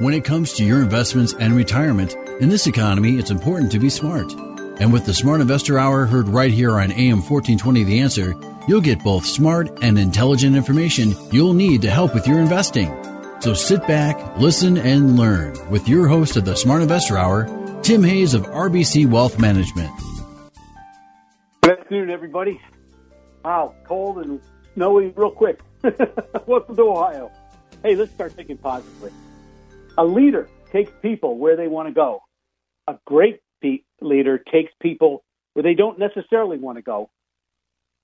When it comes to your investments and retirement, in this economy, it's important to be smart. And with the Smart Investor Hour heard right here on AM 1420 The Answer, you'll get both smart and intelligent information you'll need to help with your investing. So sit back, listen, and learn with your host of the Smart Investor Hour, Tim Hayes of RBC Wealth Management. Good afternoon, everybody. Wow, cold and snowy real quick. Welcome to Ohio. Hey, let's start thinking positively. A leader takes people where they want to go. A great pe- leader takes people where they don't necessarily want to go,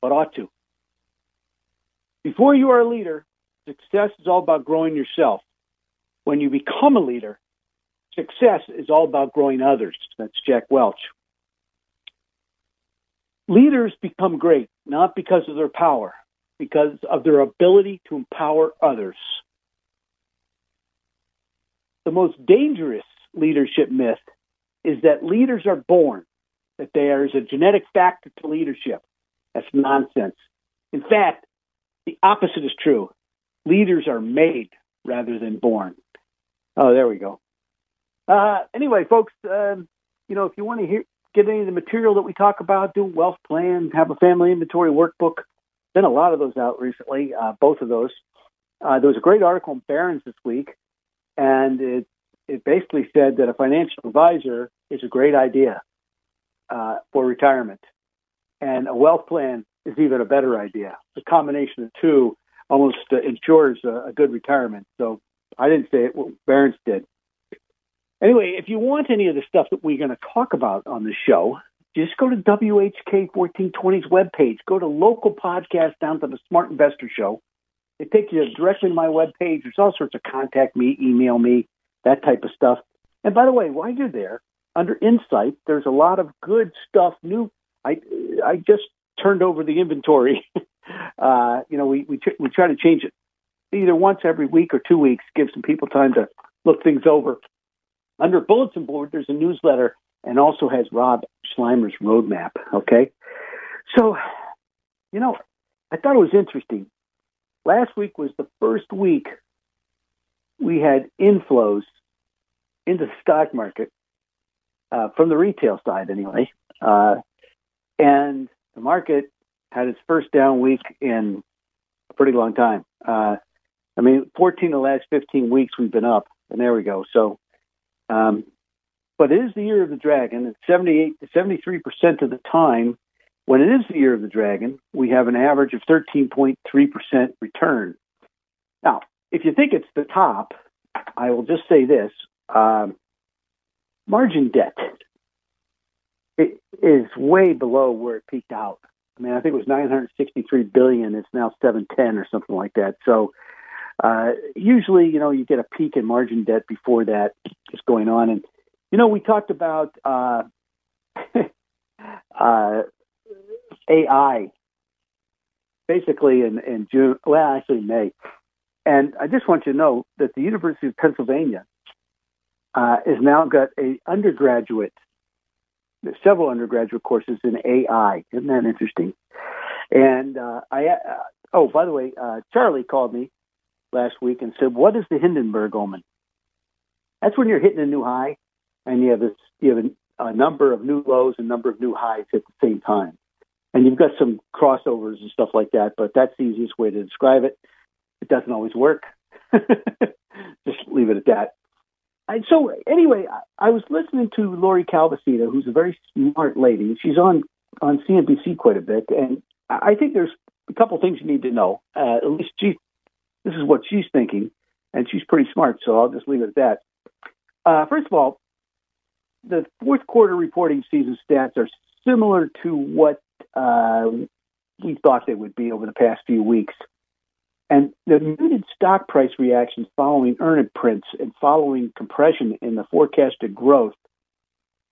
but ought to. Before you are a leader, success is all about growing yourself. When you become a leader, success is all about growing others. That's Jack Welch. Leaders become great not because of their power, because of their ability to empower others. The most dangerous leadership myth is that leaders are born, that there is a genetic factor to leadership. That's nonsense. In fact, the opposite is true. Leaders are made rather than born. Oh, there we go. Uh, anyway, folks, um, you know, if you want to hear, get any of the material that we talk about, do wealth plan, have a family inventory workbook, been a lot of those out recently, uh, both of those. Uh, there was a great article in Barron's this week, and it it basically said that a financial advisor is a great idea uh, for retirement, and a wealth plan is even a better idea. The combination of two almost uh, ensures a, a, good retirement. So I didn't say it; well, Barron's did. Anyway, if you want any of the stuff that we're going to talk about on the show, just go to WHK 1420's webpage. Go to local podcast down to the Smart Investor Show. It takes you directly to my webpage. There's all sorts of contact me, email me, that type of stuff. And by the way, while you're there, under Insight, there's a lot of good stuff. New, I I just turned over the inventory. uh, you know, we we we try to change it either once every week or two weeks, give some people time to look things over. Under Bulletin Board, there's a newsletter and also has Rob Sluymer's roadmap. Okay, so you know, I thought it was interesting. Last week was the first week we had inflows into the stock market uh, from the retail side, anyway, uh, and the market had its first down week in a pretty long time. Uh, I mean, 14 of the last 15 weeks we've been up, and there we go. So um, but it is the year of the dragon, and 78 to 73 percent of the time, when it is the year of the dragon, we have an average of 13.3 percent return. Now, if you think it's the top, I will just say this: um, margin debt it is way below where it peaked out. I mean, I think it was 963 billion. It's now 710 or something like that. So uh, usually, you know, you get a peak in margin debt before that is going on. And, you know, we talked about uh, uh, AI basically in, in June, well, actually May. And I just want you to know that the University of Pennsylvania uh, has now got a undergraduate, several undergraduate courses in AI. Isn't that interesting? And uh, I, uh, oh, by the way, uh, Charlie called me last week and said, "What is the Hindenburg omen?" That's when you're hitting a new high, and you have this, you have a, a number of new lows and number of new highs at the same time, and you've got some crossovers and stuff like that. But that's the easiest way to describe it. It doesn't always work. Just leave it at that. And so, anyway, I, I was listening to Lori Calvasina, who's a very smart lady. She's on on CNBC quite a bit, and I think there's a couple things you need to know. Uh, at least she this is what she's thinking, and she's pretty smart, so I'll just leave it at that. Uh, first of all, the fourth quarter reporting season stats are similar to what uh, we thought they would be over the past few weeks. And the muted stock price reactions following earned prints and following compression in the forecasted growth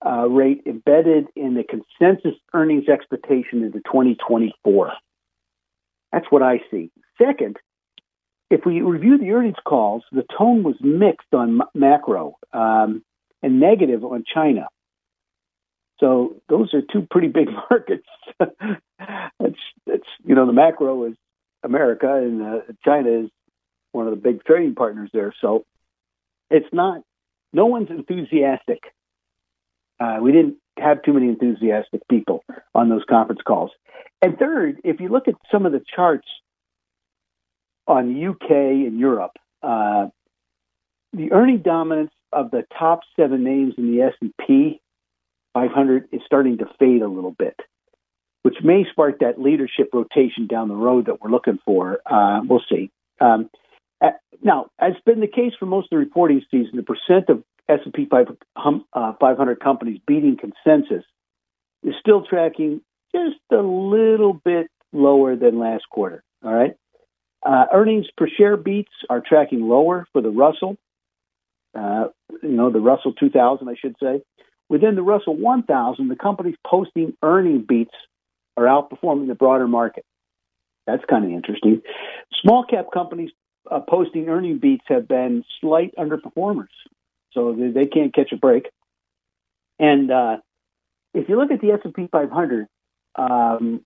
uh, rate embedded in the consensus earnings expectation into 2024. That's what I see. Second, if we review the earnings calls, the tone was mixed on macro um, and negative on China. So those are two pretty big markets. it's, it's you know the macro is America and uh, China is one of the big trading partners there. So it's not no one's enthusiastic. Uh, we didn't have too many enthusiastic people on those conference calls. And third, if you look at some of the charts on UK and Europe, uh, the earning dominance of the top seven names in the S&P 500 is starting to fade a little bit, which may spark that leadership rotation down the road that we're looking for. Uh, we'll see. Um, now, as been the case for most of the reporting season, the percent of S&P 500 uh, companies beating consensus is still tracking just a little bit lower than last quarter. All right. Uh, earnings per share beats are tracking lower for the Russell, uh, you know, the Russell 2000, I should say. Within the Russell 1000, the companies posting earning beats are outperforming the broader market. That's kind of interesting. Small cap companies uh, posting earning beats have been slight underperformers, so they, they can't catch a break. And uh, if you look at the S&P 500 um,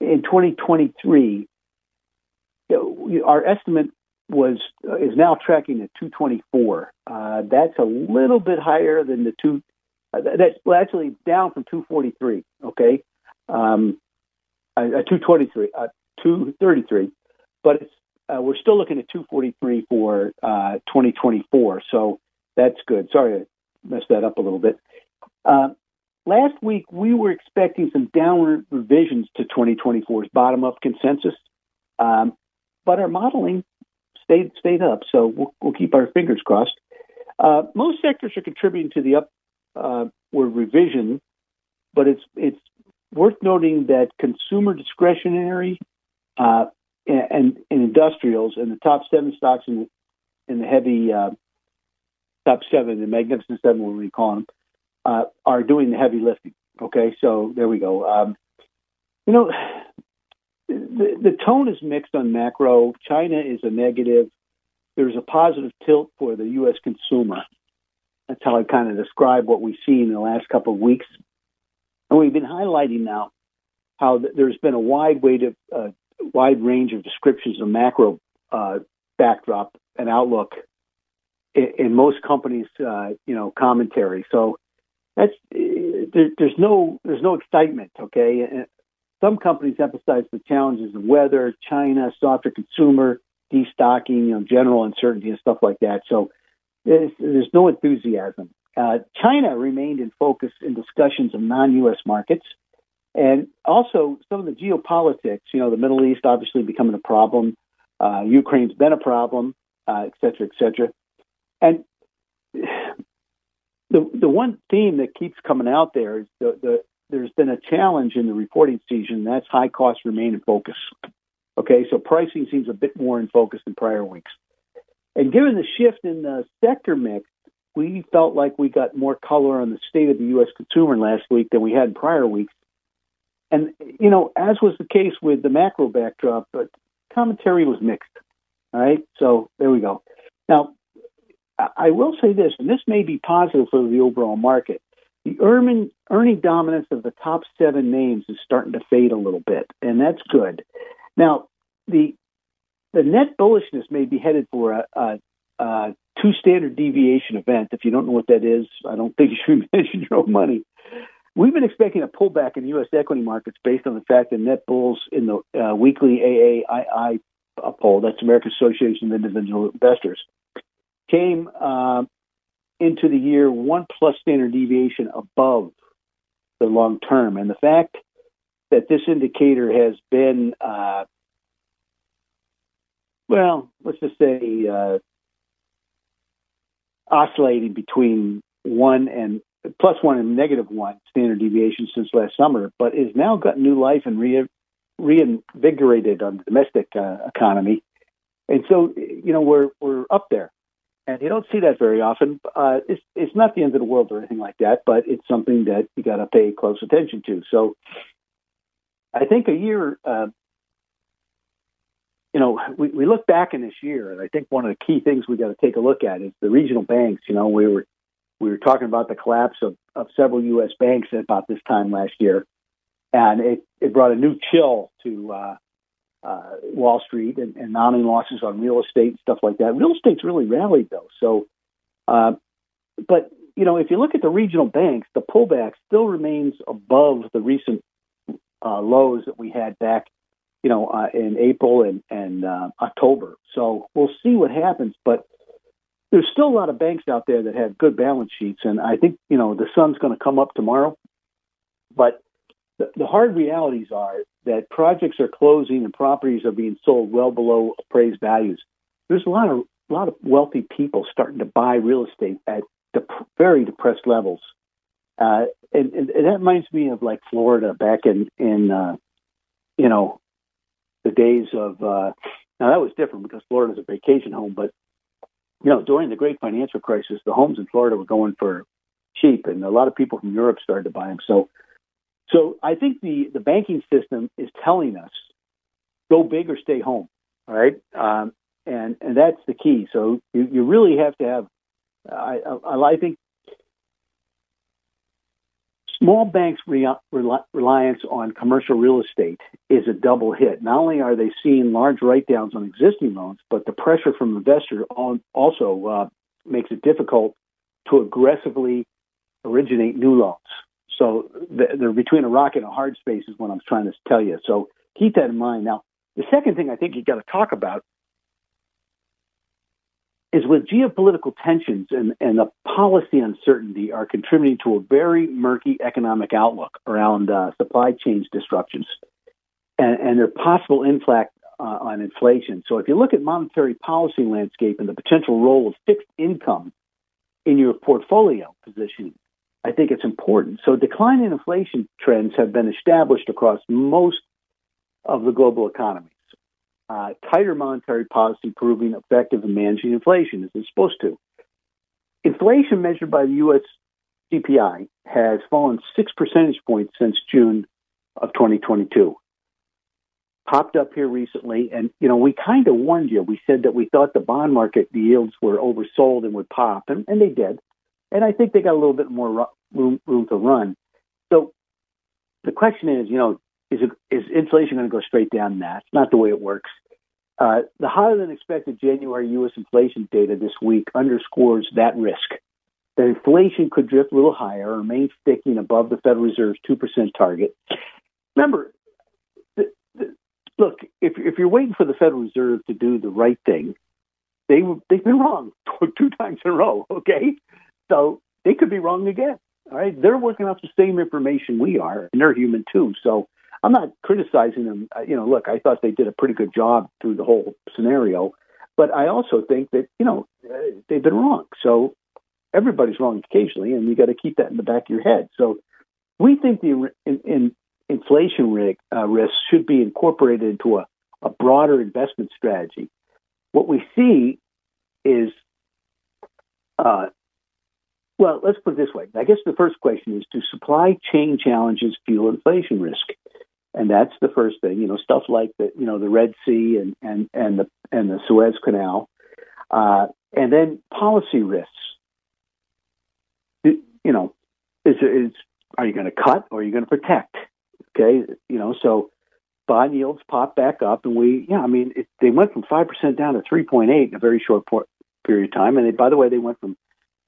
in 2023, our estimate was uh, is now tracking at 224. Uh, that's a little bit higher than the two. Uh, that's actually down from 243. Okay, um, uh, 223, uh, 233, but it's uh, we're still looking at 243 for 2024. So that's good. Sorry, I messed that up a little bit. last week we were expecting some downward revisions to 2024's bottom up consensus. Um, but our modeling stayed stayed up. So we'll, we'll keep our fingers crossed. Most sectors are contributing to the upward uh, were revision, but it's it's worth noting that consumer discretionary uh, and, and, industrials and the top seven stocks in, in the heavy uh, top seven, the magnificent seven, what we call them, uh, are doing the heavy lifting. Okay, so there we go. Um, you know, the, the tone is mixed on macro. China is a negative. There's a positive tilt for the U.S. consumer. That's how I kind of describe what we've seen in the last couple of weeks. And we've been highlighting now how there's been a wide of, uh, wide range of descriptions of macro uh, backdrop and outlook in, in most companies, uh, you know, commentary. So that's there, there's no there's no excitement. Okay, some companies emphasize the challenges of weather, China, softer consumer, destocking, you know, general uncertainty and stuff like that. So there's, no enthusiasm. Uh, China remained in focus in discussions of non-U.S. markets, and also some of the geopolitics. You know, the Middle East obviously becoming a problem. Uh, Ukraine's been a problem, uh, et cetera, et cetera. And the the one theme that keeps coming out there is the, the there's been a challenge in the reporting season. That's high costs remain in focus. Okay, so pricing seems a bit more in focus than prior weeks. And given the shift in the sector mix, we felt like we got more color on the state of the U.S. consumer last week than we had in prior weeks. And, you know, as was the case with the macro backdrop, but commentary was mixed. All right, so there we go. Now, I will say this, and this may be positive for the overall market the earning, dominance of the top seven names is starting to fade a little bit, and that's good. Now, the the net bullishness may be headed for a, a, a two standard deviation event. If you don't know what that is, I don't think you should mention your own money. We've been expecting a pullback in the U.S. equity markets based on the fact that net bulls in the uh, weekly AAII poll, that's American Association of Individual Investors, came uh, into the year one plus standard deviation above the long term. And the fact that this indicator has been, uh, well, let's just say, uh, oscillating between one and plus one and negative one standard deviation since last summer, but has now got new life and re- reinvigorated on the domestic uh, economy. And so, you know, we're we're up there, and you don't see that very often. Uh, it's it's not the end of the world or anything like that, but it's something that you got to pay close attention to. So, I think a year. Uh, you know, we, we look back in this year, and I think one of the key things we got to take a look at is the regional banks. You know, we were we were talking about the collapse of, of several U.S. banks at about this time last year, and it, it brought a new chill to uh, uh, Wall Street and, and mounting losses on real estate and stuff like that. Real estate's really rallied though. So, uh, but you know, if you look at the regional banks, the pullback still remains above the recent uh, lows that we had back, you know, uh, in April and and uh, October. So we'll see what happens, but. There's still a lot of banks out there that have good balance sheets, and I think you know the sun's going to come up tomorrow. But the, the hard realities are that projects are closing and properties are being sold well below appraised values. There's a lot of a lot of wealthy people starting to buy real estate at dep- very depressed levels, uh, and, and, that reminds me of like Florida back in in uh, you know the days of uh, now that was different because Florida is a vacation home, but you know during the great financial crisis, the homes in Florida were going for cheap, and a lot of people from Europe started to buy them. So so I think the, the banking system is telling us go big or stay home. All right. Um, and, and that's the key. So you, you really have to have, I, I, I think small banks' re- reliance on commercial real estate is a double hit. Not only are they seeing large write downs on existing loans, but the pressure from investors also uh, makes it difficult to aggressively originate new loans. So they're between a rock and a hard space is what I'm trying to tell you. So keep that in mind. Now, the second thing I think you've got to talk about is with geopolitical tensions and, and the policy uncertainty are contributing to a very murky economic outlook around uh, supply chain disruptions and, and their possible impact uh, on inflation. So if you look at monetary policy landscape and the potential role of fixed income in your portfolio positioning, I think it's important. So declining inflation trends have been established across most of the global economies. Uh, tighter monetary policy proving effective in managing inflation as it's supposed to. Inflation measured by the U.S. CPI has fallen six percentage points since June of 2022. Popped up here recently, and you know we kind of warned you. We said that we thought the bond market yields were oversold and would pop, and, and they did and I think they got a little bit more room room to run. So the question is, you know, is inflation going to go straight down? That's not the way it works. Uh, the higher than expected January U.S. inflation data this week underscores that risk. That inflation could drift a little higher, or remain sticking above the Federal Reserve's two percent target. Remember, the, the, look, if if you're waiting for the Federal Reserve to do the right thing, they they've been wrong two times in a row. Okay, so they could be wrong again. All right, they're working off the same information we are, and they're human too. So I'm not criticizing them. You know, look, I thought they did a pretty good job through the whole scenario, but I also think that you know they've been wrong. So everybody's wrong occasionally, and you got to keep that in the back of your head. So we think the in, in inflation risk, uh, should be incorporated into a, a broader investment strategy. What we see is uh, well, let's put it this way. I guess the first question is do supply chain challenges fuel inflation risk? And that's the first thing, you know, stuff like the, you know, the Red Sea and, and, and the, and the Suez Canal. Uh, and then policy risks. You know, is, is, are you going to cut or are you going to protect? Okay. You know, so bond yields pop back up and we, yeah, I mean, it, they went from 5% down to 3.8 in a very short period of time. And they, by the way, they went from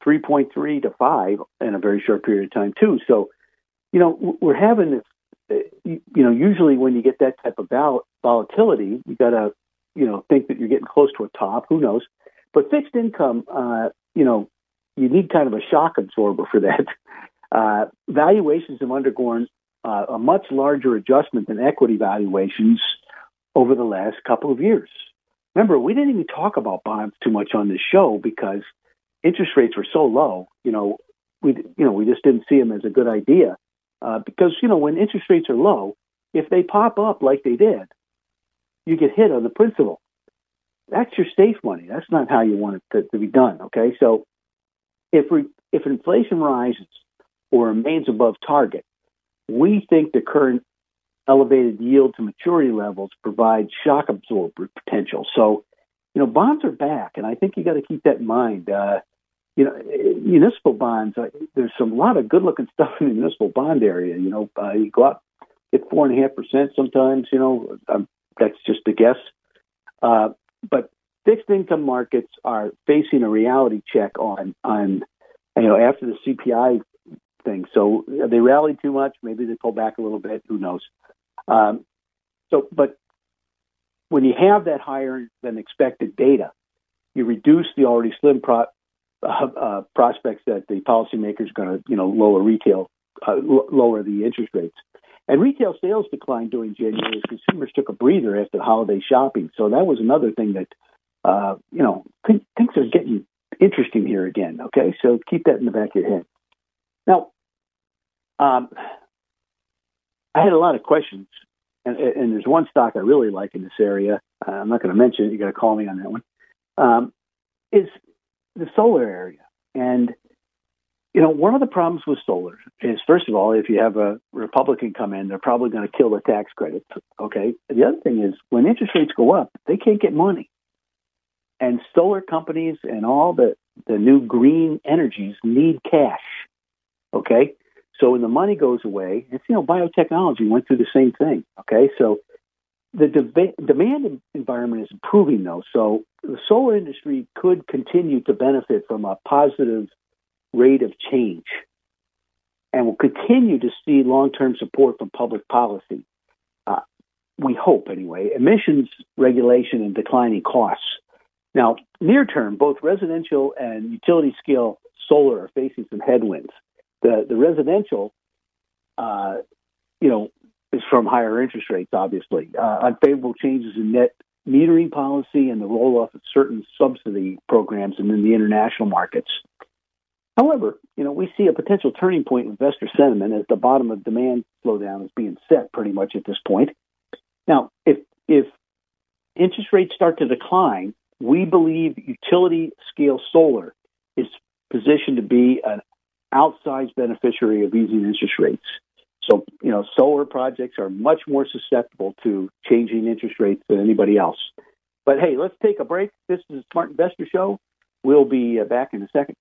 3.3 to 5 in a very short period of time, too. So, you know, we're having this, uh, you know, usually when you get that type of vol- volatility, you got to, you know, think that you're getting close to a top. Who knows? But fixed income, uh, you know, you need kind of a shock absorber for that. Uh, valuations have undergone uh, a much larger adjustment than equity valuations over the last couple of years. Remember, we didn't even talk about bonds too much on this show because interest rates were so low, you know, we you know we just didn't see them as a good idea uh, because you know when interest rates are low, if they pop up like they did, you get hit on the principal. that's your safe money. That's not how you want it to, to be done. Okay, so if we, if inflation rises or remains above target, we think the current elevated yield to maturity levels provide shock absorber potential. So, you know, bonds are back, and I think you got to keep that in mind. Uh, you know, municipal bonds. Uh, there's some a lot of good-looking stuff in the municipal bond area. You know, uh, you go out get four and a half percent sometimes. You know, um, that's just a guess. Uh, but fixed income markets are facing a reality check on on you know after the CPI thing. So they rallied too much. Maybe they pull back a little bit. Who knows? Um, so, but when you have that higher than expected data, you reduce the already slim pro, uh, uh, prospects that the policymakers going to, you know, lower retail, uh, l- lower the interest rates. And retail sales declined during January as consumers took a breather after holiday shopping. So that was another thing that, uh, you know, th- things are getting interesting here again. Okay, so keep that in the back of your head. Now, um, I had a lot of questions, and, and, there's one stock I really like in this area. Uh, I'm not going to mention it. You got to call me on that one. Um, is the solar area, and you know, one of the problems with solar is, first of all, if you have a Republican come in, they're probably going to kill the tax credits. Okay. The other thing is, when interest rates go up, they can't get money, and solar companies and all the the new green energies need cash. Okay. So when the money goes away, it's you know biotechnology went through the same thing. Okay, so the de- demand environment is improving though, so the solar industry could continue to benefit from a positive rate of change, and will continue to see long-term support from public policy. Uh, we hope, anyway. Emissions regulation and declining costs. Now, near term, both residential and utility scale solar are facing some headwinds. The the residential, uh, you know, is from higher interest rates, obviously. Uh, unfavorable changes in net metering policy and the roll off of certain subsidy programs and in the international markets. However, you know, we see a potential turning point in investor sentiment as the bottom of demand slowdown is being set pretty much at this point. Now, if if interest rates start to decline, we believe utility scale solar is positioned to be an outsized beneficiary of easing interest rates. So, you know, solar projects are much more susceptible to changing interest rates than anybody else. But hey, let's take a break. This is a Smart Investor Show. We'll be uh, back in a second.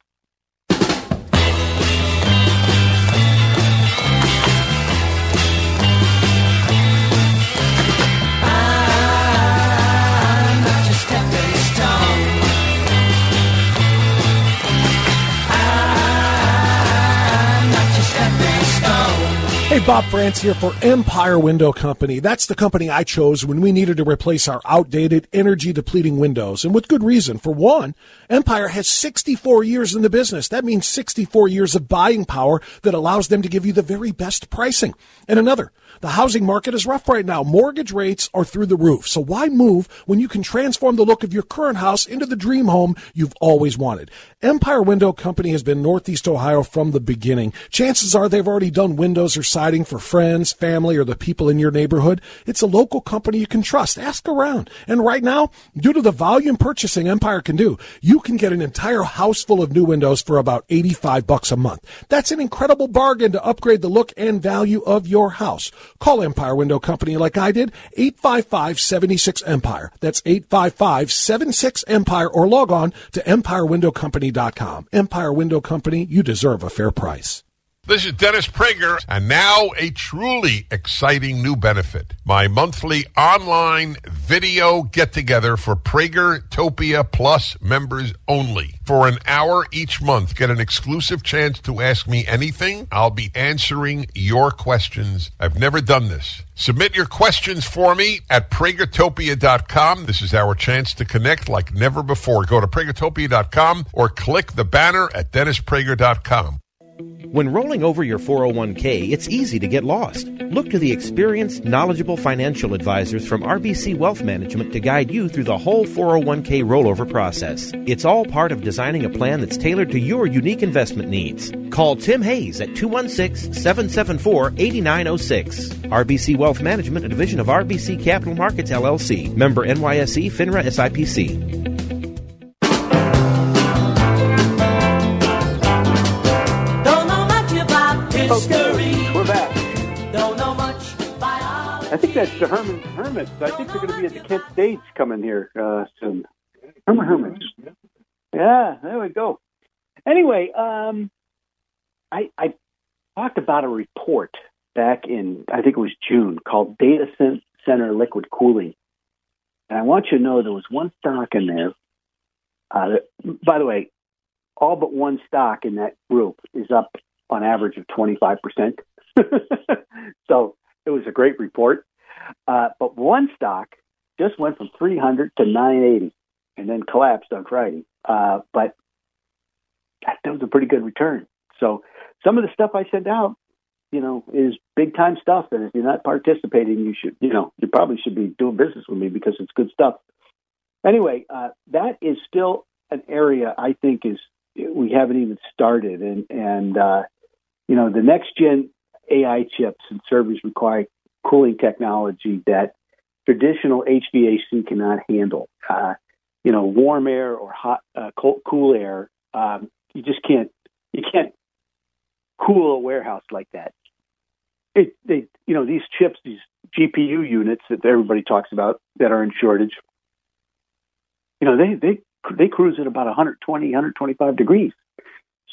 Hey, Bob Frantz here for Empire Window Company. That's the company I chose when we needed to replace our outdated, energy depleting windows. And with good reason. For one, Empire has 64 years in the business. That means 64 years of buying power that allows them to give you the very best pricing. And another, the housing market is rough right now. Mortgage rates are through the roof. So why move when you can transform the look of your current house into the dream home you've always wanted? Empire Window Company has been Northeast Ohio from the beginning. Chances are they've already done windows or siding for friends, family, or the people in your neighborhood. It's a local company you can trust. Ask around. And right now, due to the volume purchasing Empire can do, you can get an entire house full of new windows for about 85 bucks a month. That's an incredible bargain to upgrade the look and value of your house. Call Empire Window Company like I did, 855-76-EMPIRE. That's 855-76-EMPIRE or log on to empirewindowcompany.com. Empire Window Company, you deserve a fair price. This is Dennis Prager, and now a truly exciting new benefit. My monthly online video get together for Pragertopia Plus members only. For an hour each month, get an exclusive chance to ask me anything. I'll be answering your questions. I've never done this. Submit your questions for me at pragertopia.com. This is our chance to connect like never before. Go to pragertopia.com or click the banner at dennisprager.com. When rolling over your 401k, it's easy to get lost. Look to the experienced, knowledgeable financial advisors from RBC Wealth Management to guide you through the whole 401k rollover process. It's all part of designing a plan that's tailored to your unique investment needs. Call Tim Hayes at 216 774 8906. RBC Wealth Management, a division of RBC Capital Markets LLC. Member NYSE FINRA SIPC. I think that's the Herman Hermits. I think they're going to be at the Kent Stage coming here uh, soon. Herman Hermits. Yeah, there we go. Anyway, um, I, I talked about a report back in I think it was June called Data Center Liquid Cooling, and I want you to know there was one stock in there. Uh, by the way, all but one stock in that group is up on average of 25%. so it was a great report. Uh, but one stock just went from 300 to 980 and then collapsed on Friday. Uh, but that, that was a pretty good return. So some of the stuff I sent out, you know, is big time stuff. And if you're not participating, you should, you know, you probably should be doing business with me because it's good stuff. Anyway, uh, that is still an area I think is we haven't even started, and and uh, you know the next gen AI chips and servers require cooling technology that traditional HVAC cannot handle. Uh, you know, warm air or hot, uh, cold, cool air. Um, you just can't. You can't cool a warehouse like that. It, they, you know, these chips, these GPU units that everybody talks about that are in shortage. You know, they they they cruise at about 120, 125 degrees.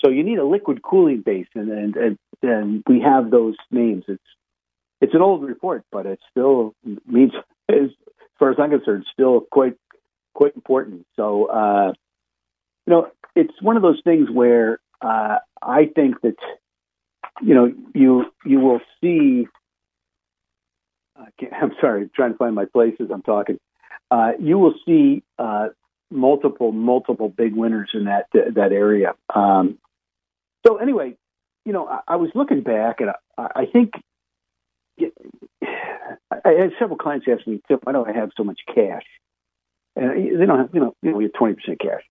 So you need a liquid cooling base, and and and, we have those names. It's it's an old report, but it still means, as far as I'm concerned, still quite quite important. So uh, you know, it's one of those things where uh, I think that you know you you will see. I'm sorry, I'm trying to find my place as I'm talking. Uh, you will see uh, multiple multiple big winners in that that area. Um, so anyway, you know, I, I was looking back, and I, I think I had several clients ask me, "Tip, why do I have so much cash?" And they don't have, you know, you know, we have twenty percent cash.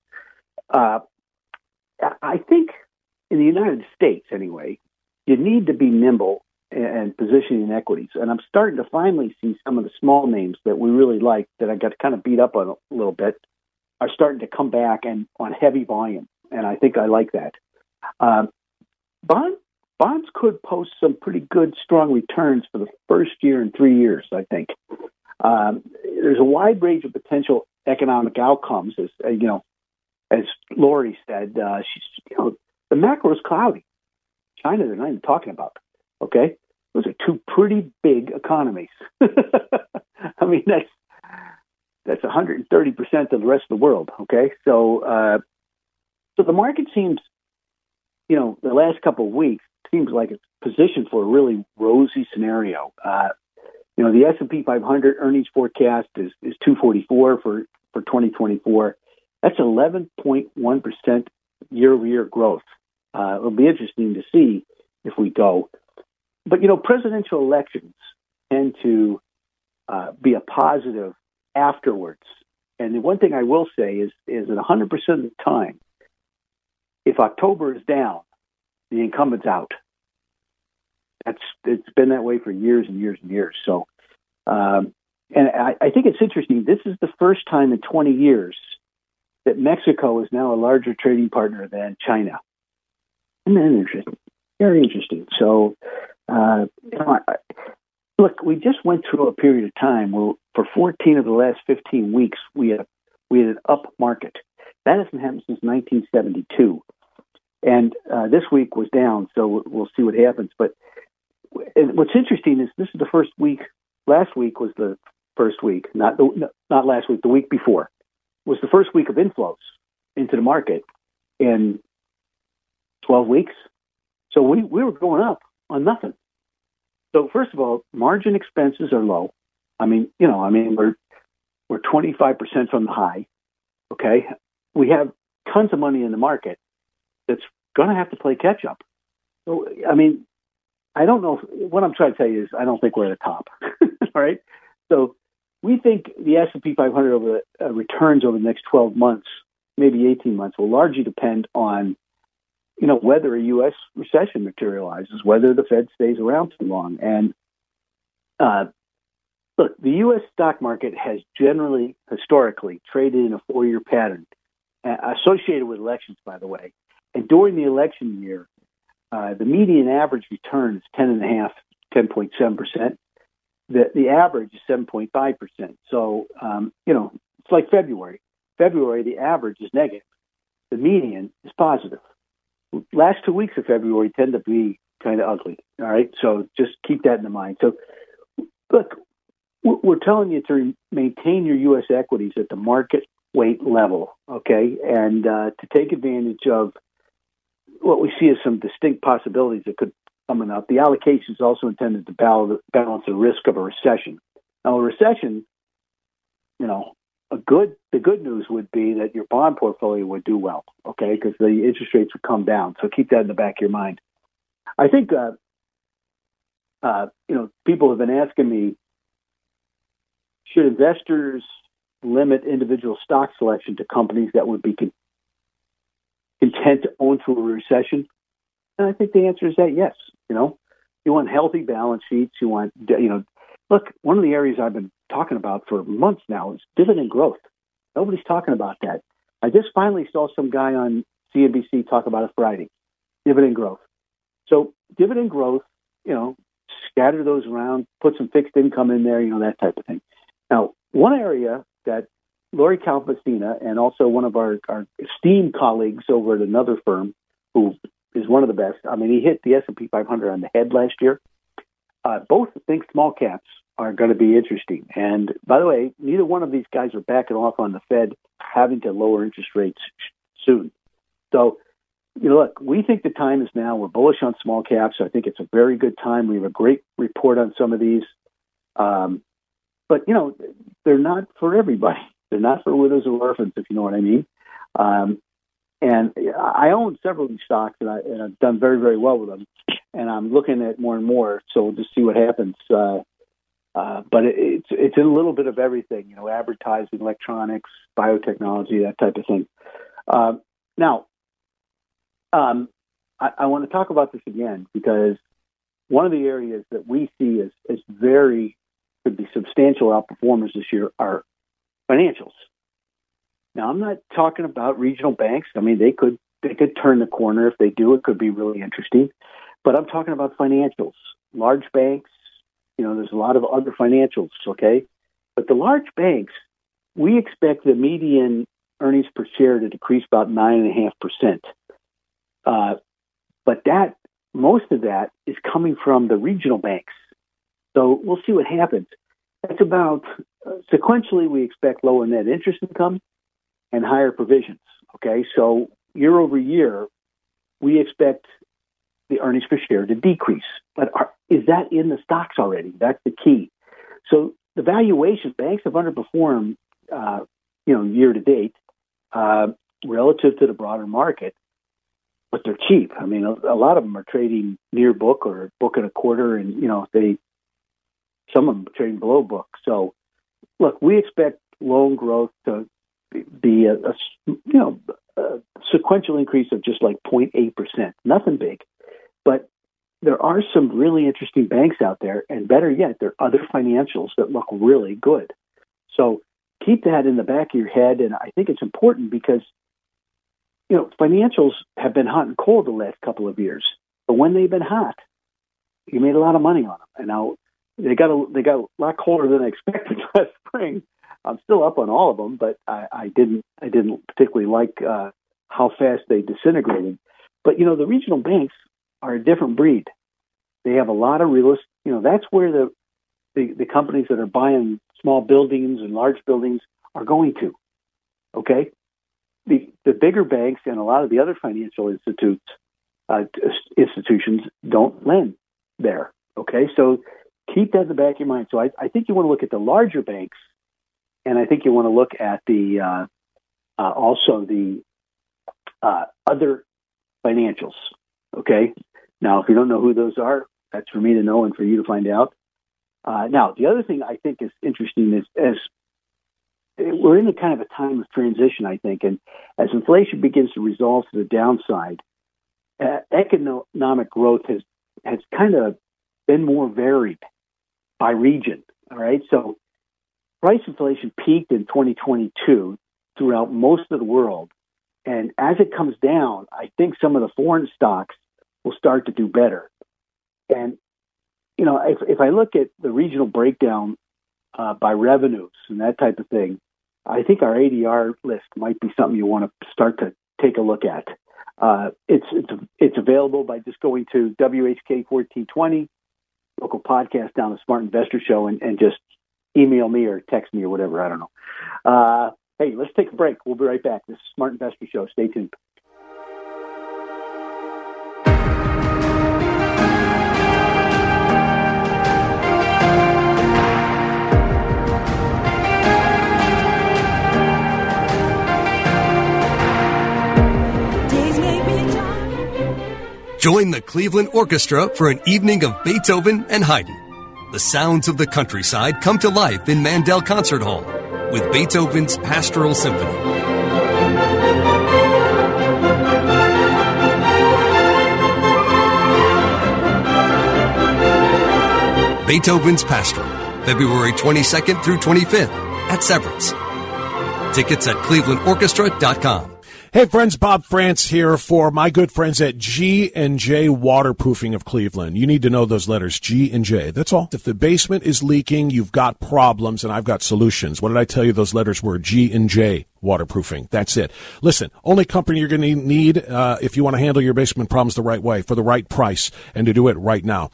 Uh, I think in the United States, anyway, you need to be nimble and positioning equities. And I'm starting to finally see some of the small names that we really like that I got kind of beat up on a little bit are starting to come back and on heavy volume. And I think I like that. Um, bond, bonds could post some pretty good, strong returns for the first year in three years, I think. Um, there's a wide range of potential economic outcomes, as uh, you know, as Lori said. Uh, she's, you know, the macro is cloudy. China, they're not even talking about. Okay, those are two pretty big economies. I mean, that's that's 130 percent of the rest of the world. Okay, so uh, so the market seems you know, the last couple of weeks seems like it's positioned for a really rosy scenario. Uh, you know, the S&P 500 earnings forecast is, is 244 for, for 2024. That's 11.1% year over year growth. Uh, it'll be interesting to see if we go. But, you know, presidential elections tend to uh, be a positive afterwards. And the one thing I will say is, is that 100% of the time, if October is down, the incumbent's out. That's it's been that way for years and years and years. So, um, and I, I think it's interesting. This is the first time in 20 years that Mexico is now a larger trading partner than China. Isn't that interesting? Very interesting. So, uh, you know, I, look, we just went through a period of time where, for 14 of the last 15 weeks, we had we had an up market. That hasn't happened since 1972. And uh, this week was down, so we'll see what happens. But what's interesting is this is the first week. Last week was the first week, not the, not last week. The week before was the first week of inflows into the market in 12 weeks. So we, we were going up on nothing. So first of all, margin expenses are low. I mean, you know, I mean, we're we're 25% from the high. Okay. We have tons of money in the market that's going to have to play catch up. So, I mean, I don't know. If, what I'm trying to tell you is I don't think we're at the top. All right. So we think the S&P 500 over the, uh, returns over the next 12 months, maybe 18 months, will largely depend on, you know, whether a U.S. recession materializes, whether the Fed stays around too long. And uh, look, the U.S. stock market has generally, historically, traded in a four-year pattern associated with elections, by the way. And during the election year, uh, the median average return is 10.5, 10.7 percent. The the average is 7.5 percent. So um, you know it's like February. February the average is negative. The median is positive. Last two weeks of February tend to be kind of ugly. All right, so just keep that in mind. So look, we're telling you to maintain your U.S. equities at the market weight level, okay, and uh, to take advantage of what we see as some distinct possibilities that could coming up. The allocation is also intended to balance the risk of a recession. Now, a recession, you know, a good the good news would be that your bond portfolio would do well, okay, because the interest rates would come down. So keep that in the back of your mind. I think, uh, uh, you know, people have been asking me, should investors limit individual stock selection to companies that would be content to own through a recession? And I think the answer is that yes. You know, you want healthy balance sheets. You want, you know, look, one of the areas I've been talking about for months now is dividend growth. Nobody's talking about that. I just finally saw some guy on CNBC talk about it Friday. Dividend growth. So dividend growth, you know, scatter those around, put some fixed income in there, you know, that type of thing. Now, one area that Lori Calvasina and also one of our, our esteemed colleagues over at another firm who is one of the best. I mean, he hit the S&P 500 on the head last year. Uh, both think small caps are going to be interesting. And by the way, neither one of these guys are backing off on the Fed having to lower interest rates soon. So, you know, look, we think the time is now. We're bullish on small caps. I think it's a very good time. We have a great report on some of these. Um, but, you know, they're not for everybody. They're not for widows or orphans, if you know what I mean. Um, and I own several of these stocks, and, I, and I've done very, very well with them. And I'm looking at more and more, so we'll just see what happens. Uh, uh, but it, it's it's a little bit of everything, you know, advertising, electronics, biotechnology, that type of thing. Uh, now, um, I, I want to talk about this again because one of the areas that we see as, as very could be substantial outperformers this year are financials. Now, I'm not talking about regional banks. I mean, they could they could turn the corner if they do. It could be really interesting. But I'm talking about financials, large banks. You know, there's a lot of other financials. Okay, but the large banks, we expect the median earnings per share to decrease about nine and a half percent. Uh, but that most of that is coming from the regional banks. So we'll see what happens. That's about uh, sequentially. We expect lower net interest income and higher provisions. Okay, so year over year, we expect the earnings per share to decrease. But are, is that in the stocks already? That's the key. So the valuation banks have underperformed, uh, you know, year to date uh, relative to the broader market, but they're cheap. I mean, a, a, lot of them are trading near book or book and a quarter, and you know, they some of them trading below book. So, look, we expect loan growth to be a, a you know a sequential increase of just like 0.8 percent, nothing big, but there are some really interesting banks out there, and better yet, there are other financials that look really good. So keep that in the back of your head, and I think it's important because you know financials have been hot and cold the last couple of years, but when they've been hot, you made a lot of money on them, and now they got a, they got a lot colder than I expected last spring. I'm still up on all of them, but I, I didn't I didn't particularly like uh, how fast they disintegrated. But you know, the regional banks are a different breed. They have a lot of real estate. You know, that's where the, the the companies that are buying small buildings and large buildings are going to. Okay, the the bigger banks and a lot of the other financial institutes uh, institutions don't lend there. Okay, so keep that in the back of your mind. So I, I think you want to look at the larger banks and I think you want to look at the uh, uh, also the uh, other financials. Okay, Now, if you don't know who those are, that's for me to know and for you to find out. Uh, now, the other thing I think is interesting is as we're in a kind of a time of transition, I think, and as inflation begins to resolve to the downside, uh, economic growth has has kind of been more varied by region. All right, so price inflation peaked in 2022 throughout most of the world, and as it comes down, I think some of the foreign stocks will start to do better. And you know, if if I look at the regional breakdown uh, by revenues and that type of thing, I think our ADR list might be something you want to start to take a look at. Uh, it's it's it's available by just going to WHK fourteen twenty local podcast down the Smart Investor Show and, and just email me or text me or whatever. I don't know. Uh, hey, let's take a break. We'll be right back. This is Smart Investor Show. Stay tuned. Join the Cleveland Orchestra for an evening of Beethoven and Haydn. The sounds of the countryside come to life in Mandel Concert Hall with Beethoven's Pastoral Symphony. Beethoven's Pastoral, February 22nd through 25th at Severance. Tickets at clevelandorchestra.com. Hey friends, Bob Frantz here for my good friends at G and J Waterproofing of Cleveland. You need to know those letters, G and J. That's all. If the basement is leaking, you've got problems and I've got solutions. What did I tell you those letters were? G and J waterproofing. That's it. Listen, only company you're going to need uh, if you want to handle your basement problems the right way, for the right price, and to do it right now.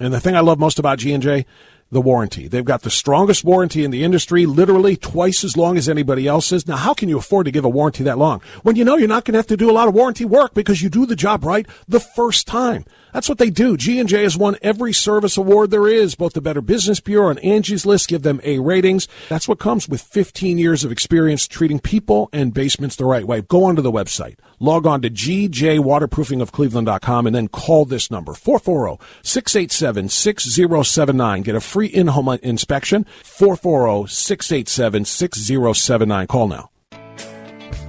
And the thing I love most about G and J the warranty. They've got the strongest warranty in the industry, literally twice as long as anybody else's. Now, how can you afford to give a warranty that long when you know you're not going to have to do a lot of warranty work because you do the job right the first time? That's what they do. G&J has won every service award there is. Both the Better Business Bureau and Angie's List give them A ratings. That's what comes with 15 years of experience treating people and basements the right way. Go onto the website. Log on to gjwaterproofingofcleveland.com and then call this number 440-687-6079. Get a free in-home inspection 440-687-6079. Call now.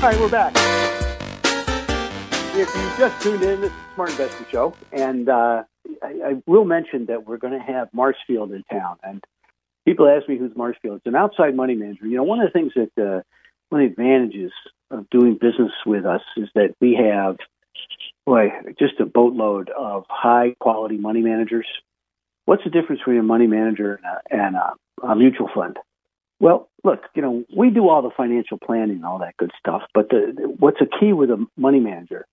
All right, we're back. If you just tuned in, this is Smart Investor Show, and uh, I, I, will mention that we're going to have Marshfield in town. And people ask me who's Marshfield. It's an outside money manager. You know, one of the things that uh, one of the advantages of doing business with us is that we have, boy, just a boatload of high quality money managers. What's the difference between a money manager and a, and a, a mutual fund? Well, look, you know, we do all the financial planning and all that good stuff, but the, what's a key with a money manager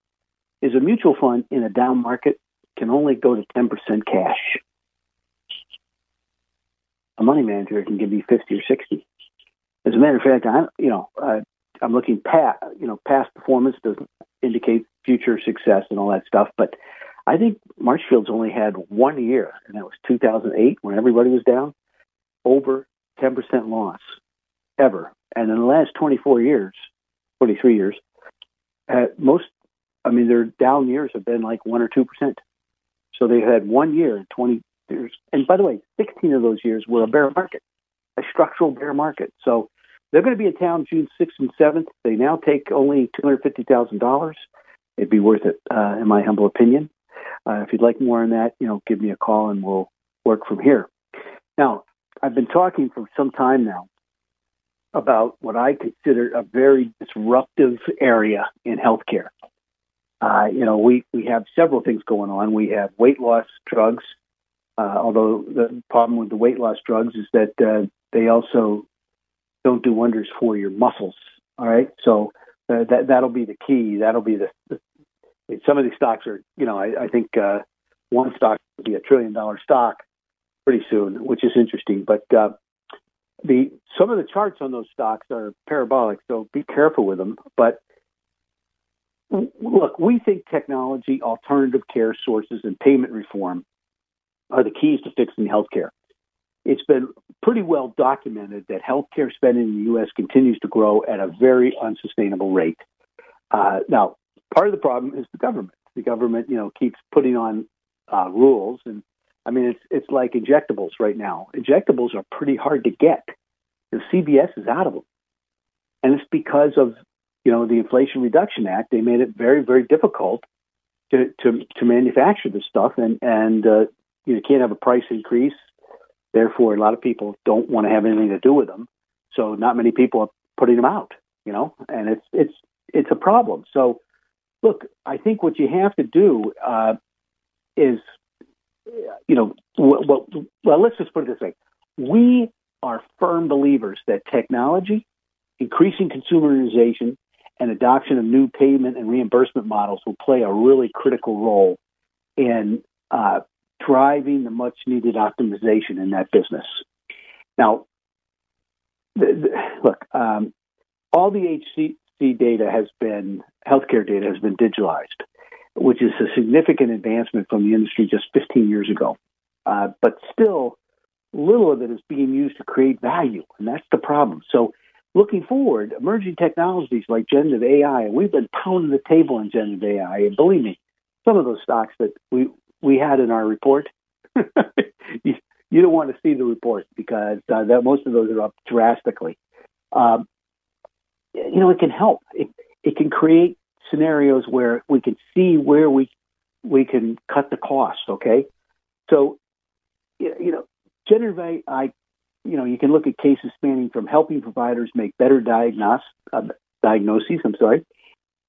is a mutual fund in a down market can only go to 10% cash. A money manager can give you 50 or 60. As a matter of fact, I'm, you know, uh, I'm looking past, you know, past performance doesn't indicate future success and all that stuff, but I think Marshfield's only had one year, and that was 2008 when everybody was down, over 10% loss ever. And in the last 24 years, 23 years, uh, most, I mean, their down years have been like 1 or 2%. So they've had one year in 20 years. And by the way, 16 of those years were a bear market, a structural bear market. So they're going to be in town June 6th and 7th. They now take only $250,000. It'd be worth it, uh, in my humble opinion. Uh, if you'd like more on that, you know, give me a call and we'll work from here. Now, I've been talking for some time now about what I consider a very disruptive area in healthcare. Uh, you know, we, we have several things going on. We have weight loss drugs, uh, although the problem with the weight loss drugs is that uh, they also don't do wonders for your muscles. All right, so uh, that that'll be the key. That'll be the, the some of these stocks are, you know, I, I think uh, one stock would be a trillion dollar stock pretty soon, which is interesting. But uh, the some of the charts on those stocks are parabolic, so be careful with them. But look, we think technology, alternative care sources, and payment reform are the keys to fixing healthcare. It's been pretty well documented that healthcare spending in the U.S. continues to grow at a very unsustainable rate. Uh, now, part of the problem is the government. The government, you know, keeps putting on uh, rules, and I mean, it's it's like injectables right now. Injectables are pretty hard to get. The CVS is out of them, and it's because of you know the Inflation Reduction Act. They made it very very difficult to to, to manufacture this stuff, and and uh, you can't have a price increase. Therefore, a lot of people don't want to have anything to do with them. So, not many people are putting them out. You know, and it's it's it's a problem. So, look, I think what you have to do uh, is, you know, well, well, let's just put it this way: we are firm believers that technology, increasing consumerization, and adoption of new payment and reimbursement models will play a really critical role in uh, driving the much needed optimization in that business. Now, the, the, look, um, all the HCC data has been, healthcare data has been digitalized, which is a significant advancement from the industry just 15 years ago. Uh, but still, little of it is being used to create value, and that's the problem. So, looking forward, emerging technologies like generative AI, we've been pounding the table on generative AI, and believe me, some of those stocks that we we had in our report, you, you, don't want to see the report because uh, that most of those are up drastically. Um, you know, it can help. It it can create scenarios where we can see where we we can cut the cost. Okay, so you know, generative AI. You know, you can look at cases spanning from helping providers make better diagnos- uh, diagnoses. I'm sorry,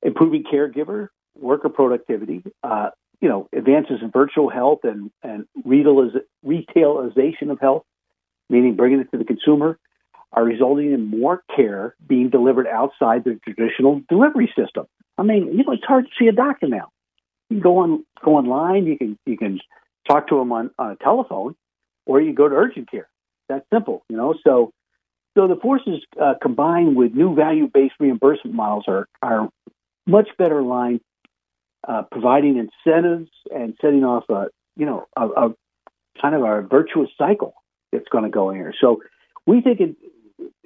improving caregiver worker productivity, uh, you know, advances in virtual health and, and retailization of health, meaning bringing it to the consumer, are resulting in more care being delivered outside the traditional delivery system. I mean, you know, it's hard to see a doctor now. You can go on go online, you can you can talk to them on, on a telephone, or you go to urgent care. That's simple, you know. So, so the forces uh, combined with new value based reimbursement models are are much better aligned uh, providing incentives and setting off a you know a, a kind of a virtuous cycle that's going to go in here. So we think it,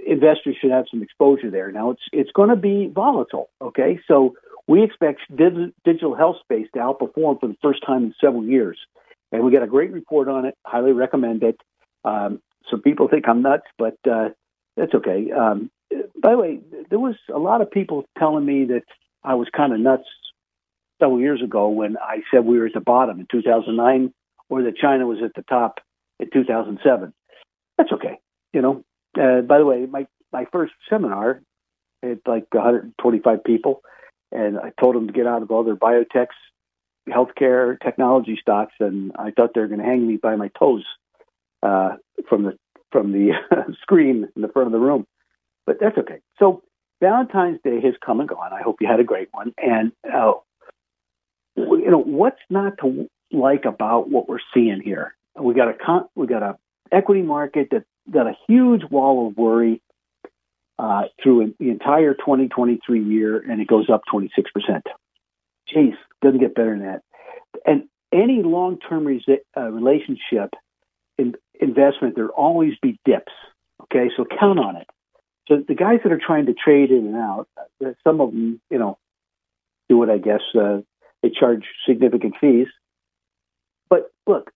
investors should have some exposure there. Now it's it's going to be volatile. Okay, so we expect digital health space to outperform for the first time in several years, and we got a great report on it. Highly recommend it. Um, some people think I'm nuts, but uh, that's okay. Um, by the way, there was a lot of people telling me that I was kind of nuts several years ago when I said we were at the bottom in 2009 or that China was at the top in 2007. That's okay. You know, uh, by the way, my, my first seminar had like 125 people, and I told them to get out of all their biotechs, healthcare, technology stocks, and I thought they were going to hang me by my toes uh, from the from the screen in the front of the room. But that's okay. So Valentine's Day has come and gone. I hope you had a great one. And uh, you know, what's not to like about what we're seeing here? We got a con- we got a equity market that got a huge wall of worry uh, through the entire 2023 year, and it goes up 26 percent. Jeez, doesn't get better than that. And any long-term uh, relationship in investment, there'll always be dips. Okay, so count on it. So the guys that are trying to trade in and out, uh, some of them, you know, do what I guess uh, they charge significant fees. But look,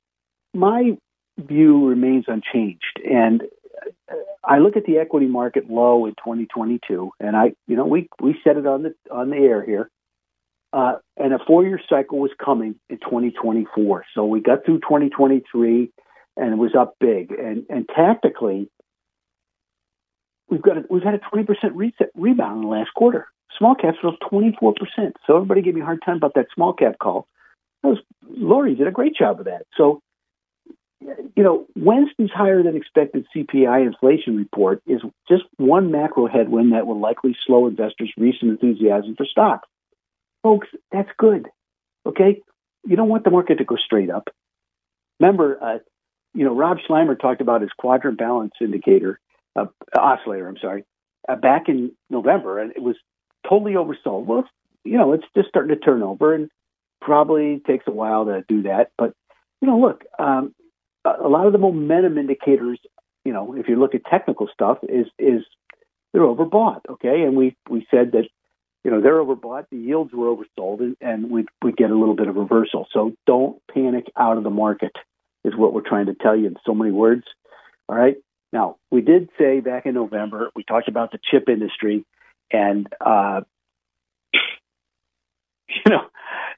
my view remains unchanged. And I look at the equity market low in 2022, and I, you know, we we said it on the on the air here. Uh, and a four-year cycle was coming in 2024. So we got through 2023, and it was up big. And and tactically, we've got a, we've had a 20% reset, rebound in the last quarter. Small caps rose 24%. So everybody gave me a hard time about that small cap call. That was, Lori did a great job of that. So, you know, Wednesday's higher than expected CPI inflation report is just one macro headwind that will likely slow investors' recent enthusiasm for stocks. Folks, that's good. Okay, you don't want the market to go straight up. Remember, uh, you know, Rob Sluymer talked about his quadrant balance indicator, uh, oscillator. I'm sorry, uh, back in November, and it was totally oversold. Well, you know, it's just starting to turn over, and probably takes a while to do that. But you know, look, um, a lot of the momentum indicators, you know, if you look at technical stuff, is is they're overbought. Okay, and we we said that you know they're overbought, the yields were oversold, and, and we we get a little bit of reversal. So don't panic out of the market is what we're trying to tell you in so many words. All right. Now we did say back in November we talked about the chip industry, and uh, you know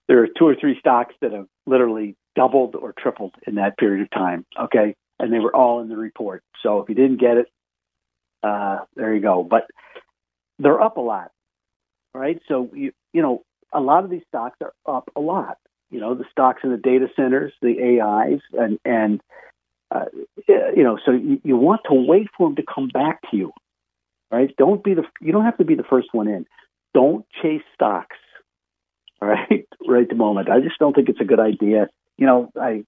there are two or three stocks that have literally doubled or tripled in that period of time. Okay, and they were all in the report. So if you didn't get it, uh, there you go. But they're up a lot, right? So you you know a lot of these stocks are up a lot. You know the stocks in the data centers, the AIs, and and uh, you know so you, you want to wait for them to come back to you, right? Don't be the you don't have to be the first one in. Don't chase stocks, right? Right the moment, I just don't think it's a good idea. You know, I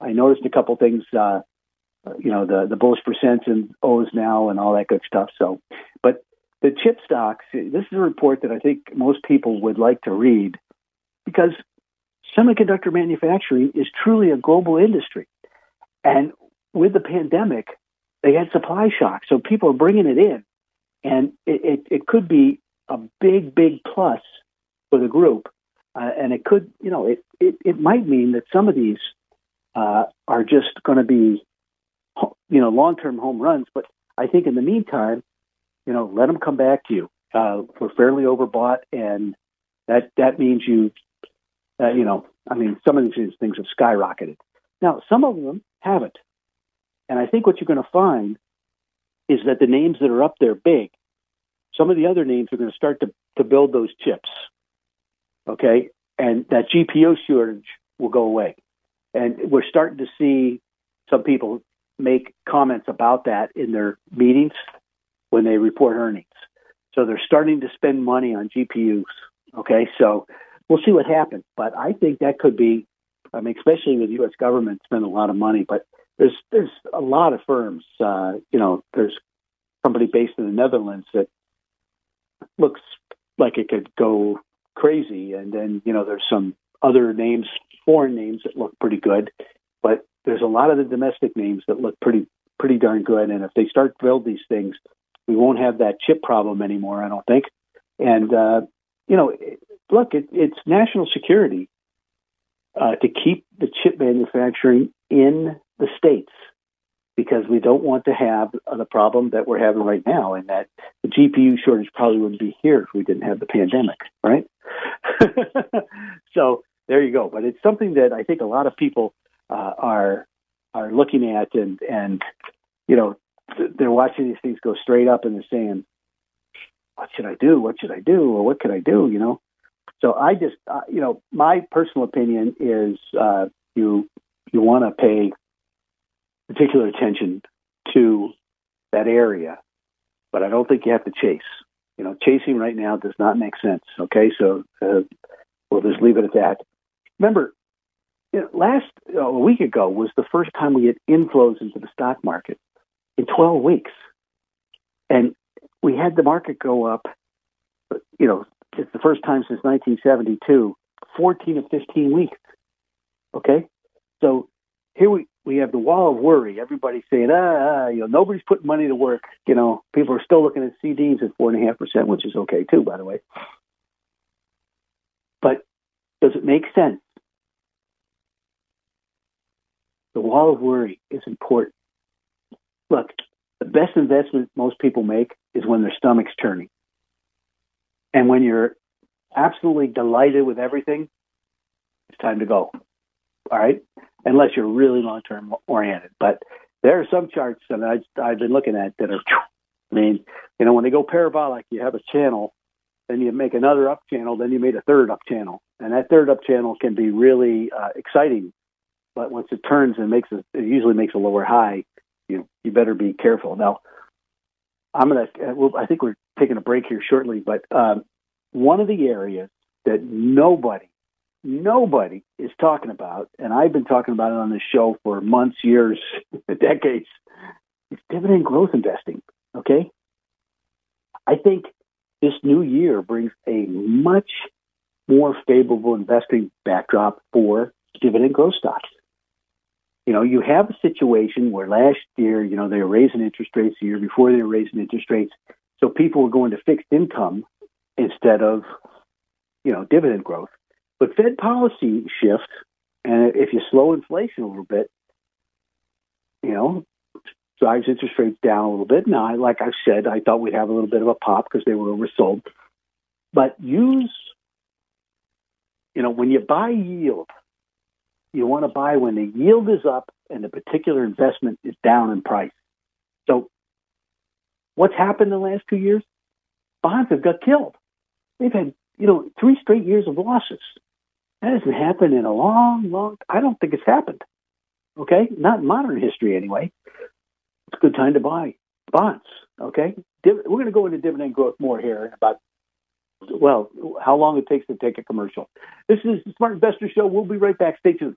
I noticed a couple things. Uh, you know the the bullish percents and O's now and all that good stuff. So, but the chip stocks. This is a report that I think most people would like to read because semiconductor manufacturing is truly a global industry, and with the pandemic, they had supply shock, so people are bringing it in, and it, it, it could be a big, big plus for the group, uh, and it could, you know, it, it it might mean that some of these uh, are just going to be you know, long term home runs. But I think in the meantime, you know, let them come back to you. Uh, we're fairly overbought, and that that means you, uh, you know, I mean, some of these things have skyrocketed. Now, some of them haven't, and I think what you're going to find is that the names that are up there big, some of the other names are going to start to to build those chips. Okay, and that GPU shortage will go away, and we're starting to see some people make comments about that in their meetings when they report earnings. So they're starting to spend money on GPUs. Okay, so we'll see what happens. But I think that could be, I mean, especially with the U.S. government spending a lot of money. But there's there's a lot of firms. Uh, you know, there's somebody based in the Netherlands that looks like it could go crazy, and then you know there's some other names, foreign names that look pretty good. But there's a lot of the domestic names that look pretty pretty darn good. And if they start to build these things, we won't have that chip problem anymore. I don't think. And uh, you know, look, it, it's national security uh, to keep the chip manufacturing in the states because we don't want to have the problem that we're having right now, and that the GPU shortage probably wouldn't be here if we didn't have the pandemic, right? so there you go. But it's something that I think a lot of people uh, are are looking at and and you know they're watching these things go straight up and they're saying, "What should I do? What should I do? Or what could I do?" You know. So I just uh, you know my personal opinion is uh, you you want to pay particular attention to that area, but I don't think you have to chase. You know, chasing right now does not make sense. Okay, so uh, we'll just leave it at that. Remember, you know, last uh, a week ago was the first time we had inflows into the stock market in 12 weeks, and we had the market go up. You know, it's the first time since 1972, 14 of 15 weeks. Okay, so here we we have the wall of worry. Everybody's saying, ah, ah, you know, nobody's putting money to work. You know, people are still looking at CDs at four and a half percent, which is okay too, by the way. But does it make sense the wall of worry is important. Look, the best investment most people make is when their stomach's turning. And when you're absolutely delighted with everything, it's time to go. All right? Unless you're really long term oriented. But there are some charts that I, I've been looking at that are, I mean, you know, when they go parabolic, you have a channel, then you make another up channel, then you made a third up channel. And that third up channel can be really uh, exciting but once it turns and makes a, it usually makes a lower high, you you better be careful. Now, I'm gonna. Uh, I think we're taking a break here shortly, but um, one of the areas that nobody nobody is talking about, and I've been talking about it on this show for months, years, decades, is dividend growth investing. Okay? I think this new year brings a much more favorable investing backdrop for dividend growth stocks. You know, you have a situation where last year, you know, they were raising interest rates the year before they were raising interest rates. So people were going to fixed income instead of, you know, dividend growth. But Fed policy shifts, and if you slow inflation a little bit, you know, drives interest rates down a little bit. Now, like I said, I thought we'd have a little bit of a pop because they were oversold. But use, you know, when you buy yield, you want to buy when the yield is up and the particular investment is down in price. So, what's happened in the last two years? Bonds have got killed. They've had, you know, three straight years of losses. That hasn't happened in a long, long. I don't think it's happened. Okay, not modern history anyway. It's a good time to buy bonds. Okay, Div- we're going to go into dividend growth more here in about well, how long it takes to take a commercial. This is the Smart Investor Show. We'll be right back. Stay tuned.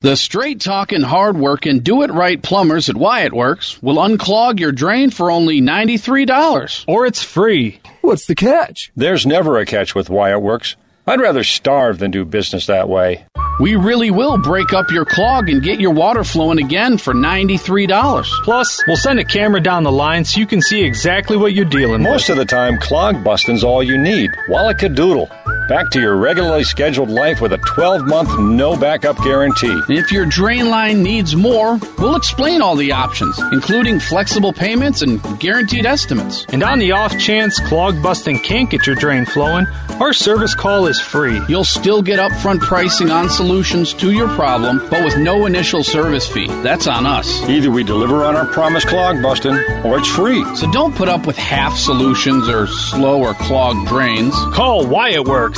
The straight talking, hard working, do it right plumbers at Wyatt Works will unclog your drain for only $93. Or it's free. What's the catch? There's never a catch with Wyatt Works. I'd rather starve than do business that way. We really will break up your clog and get your water flowing again for $93. Plus, we'll send a camera down the line so you can see exactly what you're dealing Most with. Most of the time, clog busting's all you need. Wallacadoodle. Back to your regularly scheduled life with a 12 month no backup guarantee. If your drain line needs more, we'll explain all the options, including flexible payments and guaranteed estimates. And on the off chance clog busting can't get your drain flowing, our service call is free. You'll still get upfront pricing on solutions to your problem, but with no initial service fee. That's on us. Either we deliver on our promise clog busting, or it's free. So don't put up with half solutions or slow or clogged drains. Call Wyatt Works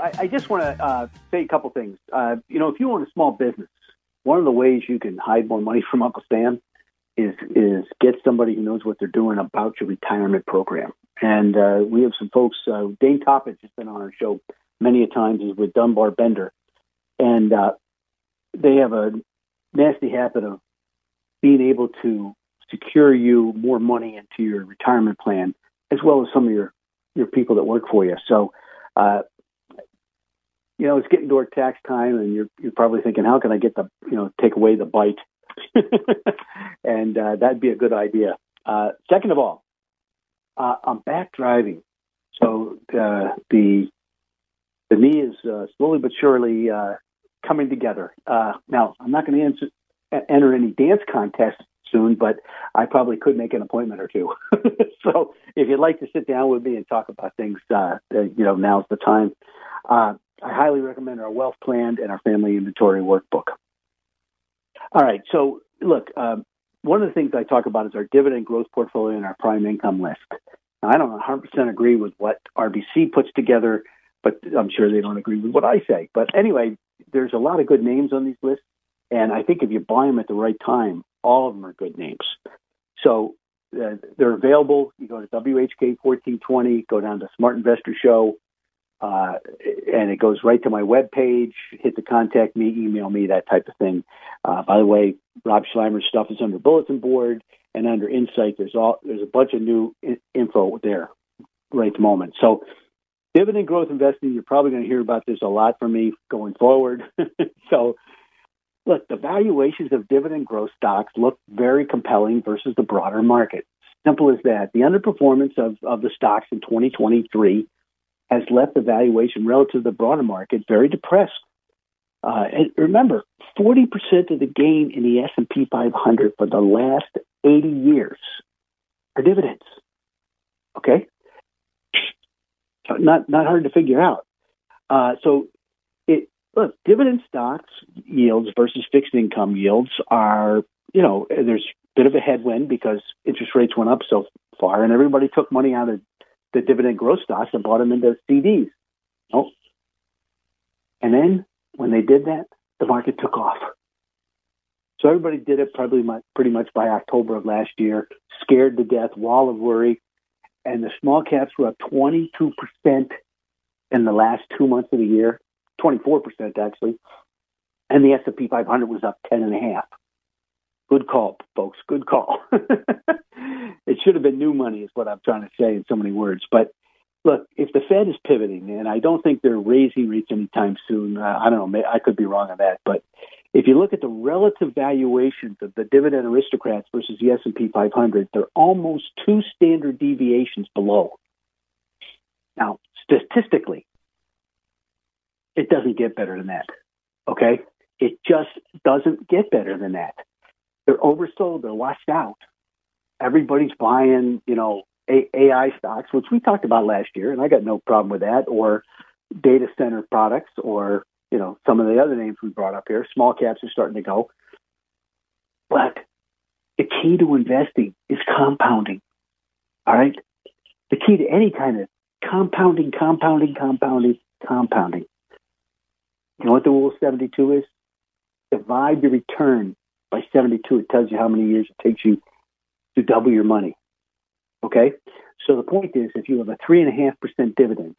I, I just want to uh, say a couple things. Uh, you know, if you own a small business, one of the ways you can hide more money from Uncle Sam is is get somebody who knows what they're doing about your retirement program. And uh, we have some folks. Uh, Dane Toppage has been on our show many a times. He's with Dunbar Bender, and uh, they have a nasty habit of being able to secure you more money into your retirement plan, as well as some of your your people that work for you. So, uh, you know, it's getting toward tax time, and you're you're probably thinking, how can I get the you know take away the bite? and uh, that'd be a good idea. Uh, second of all, uh, I'm back driving, so uh, the the knee is uh, slowly but surely uh, coming together. Uh, now, I'm not going to enter any dance contests soon, but I probably could make an appointment or two. so, if you'd like to sit down with me and talk about things, uh, you know, now's the time. Uh, I highly recommend our wealth plan and our family inventory workbook. All right. So, look, um, one of the things I talk about is our dividend growth portfolio and our prime income list. Now, I don't 100% agree with what RBC puts together, but I'm sure they don't agree with what I say. But anyway, there's a lot of good names on these lists. And I think if you buy them at the right time, all of them are good names. So uh, they're available. You go to WHK 1420, go down to Smart Investor Show, uh, and it goes right to my web page. Hit the contact me, email me, that type of thing. Uh, by the way, Rob Sluymer's stuff is under bulletin board and under Insight. There's all there's a bunch of new in- info there right at the moment. So dividend growth investing, you're probably going to hear about this a lot from me going forward. so look, the valuations of dividend growth stocks look very compelling versus the broader market. Simple as that. The underperformance of, of the stocks in 2023 has left the valuation relative to the broader market very depressed. Uh, and remember, 40% of the gain in the S&P 500 for the last 80 years are dividends. Okay? Not, not hard to figure out. Uh, so it, look, dividend stocks yields versus fixed income yields are, you know, there's a bit of a headwind because interest rates went up so far and everybody took money out of the dividend growth stocks and bought them into CDs. Oh. And then when they did that, the market took off. So everybody did it probably much, pretty much by October of last year, scared to death, wall of worry. And the small caps were up 22% in the last two months of the year, 24% actually. And the S&P 500 was up 10.5. Good call, folks. Good call. it should have been new money, is what I'm trying to say in so many words. But look, if the Fed is pivoting, and I don't think they're raising rates anytime soon, uh, I don't know, I could be wrong on that, but if you look at the relative valuations of the dividend aristocrats versus the S&P 500, they're almost two standard deviations below. Now, statistically, it doesn't get better than that. Okay? It just doesn't get better than that. They're oversold, they're washed out. Everybody's buying, you know, AI stocks, which we talked about last year, and I got no problem with that, or data center products, or you know some of the other names we brought up here. Small caps are starting to go, but the key to investing is compounding. All right, the key to any kind of compounding, compounding, compounding, compounding. You know what the rule of seventy-two is? Divide your return by seventy-two. It tells you how many years it takes you to double your money. Okay? So the point is, if you have a 3.5% dividend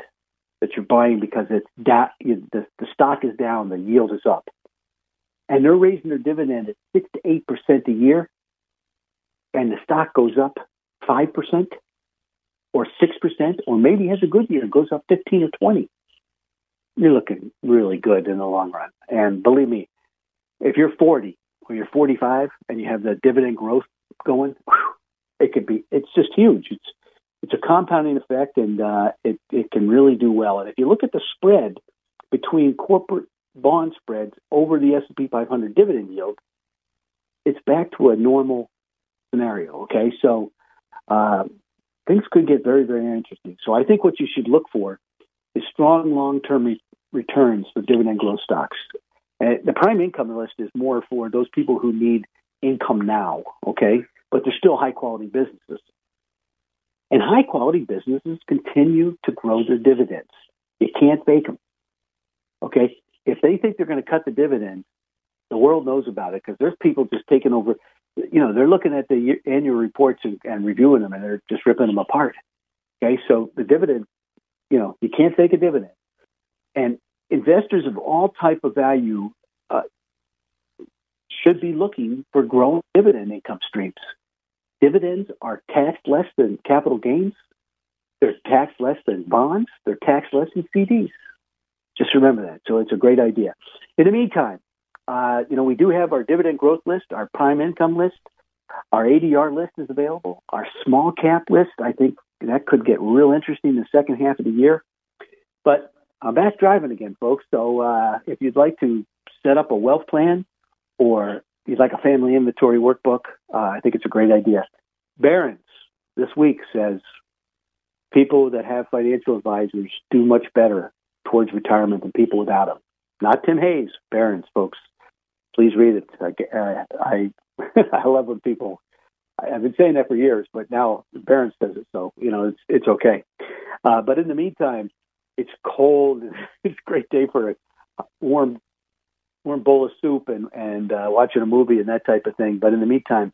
that you're buying because it's da- the, the stock is down, the yield is up, and they're raising their dividend at 6 to 8% a year, and the stock goes up 5% or 6%, or maybe has a good year goes up 15 or 20, you're looking really good in the long run. And believe me, if you're 40 or you're 45 and you have the dividend growth going, it could be it's just huge. It's it's a compounding effect, and uh, it it can really do well. And if you look at the spread between corporate bond spreads over the S and P 500 dividend yield, it's back to a normal scenario. Okay, so uh, things could get very very interesting. So I think what you should look for is strong long term re- returns for dividend growth stocks. And the prime income list is more for those people who need income now. Okay, but they're still high quality businesses. And high quality businesses continue to grow their dividends. You can't fake them. Okay? If they think they're going to cut the dividend, the world knows about it because there's people just taking over. You know, they're looking at the annual reports and, and reviewing them and they're just ripping them apart. Okay? So the dividend, you know, you can't fake a dividend. And investors of all type of value uh, should be looking for growing dividend income streams. Dividends are taxed less than capital gains. They're taxed less than bonds. They're taxed less than CDs. Just remember that. So it's a great idea. In the meantime, uh, you know, we do have our dividend growth list, our prime income list, our ADR list is available, our small cap list. I think that could get real interesting in the second half of the year. But I'm back driving again, folks. So uh, if you'd like to set up a wealth plan or you'd like a family inventory workbook, uh, I think it's a great idea. Barron's this week says people that have financial advisors do much better towards retirement than people without them. Not Tim Hayes, Barron's, folks. Please read it. I, I, I love when people. I've been saying that for years, but now Barron's says it, so you know it's it's okay. Uh, but in the meantime, it's cold. It's a great day for a warm we're bowl of soup and and uh, watching a movie and that type of thing. But in the meantime,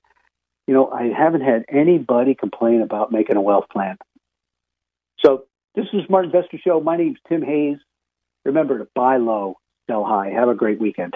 you know, I haven't had anybody complain about making a wealth plan. So this is Smart Investor Show. My name's Tim Hayes. Remember to buy low, sell high. Have a great weekend.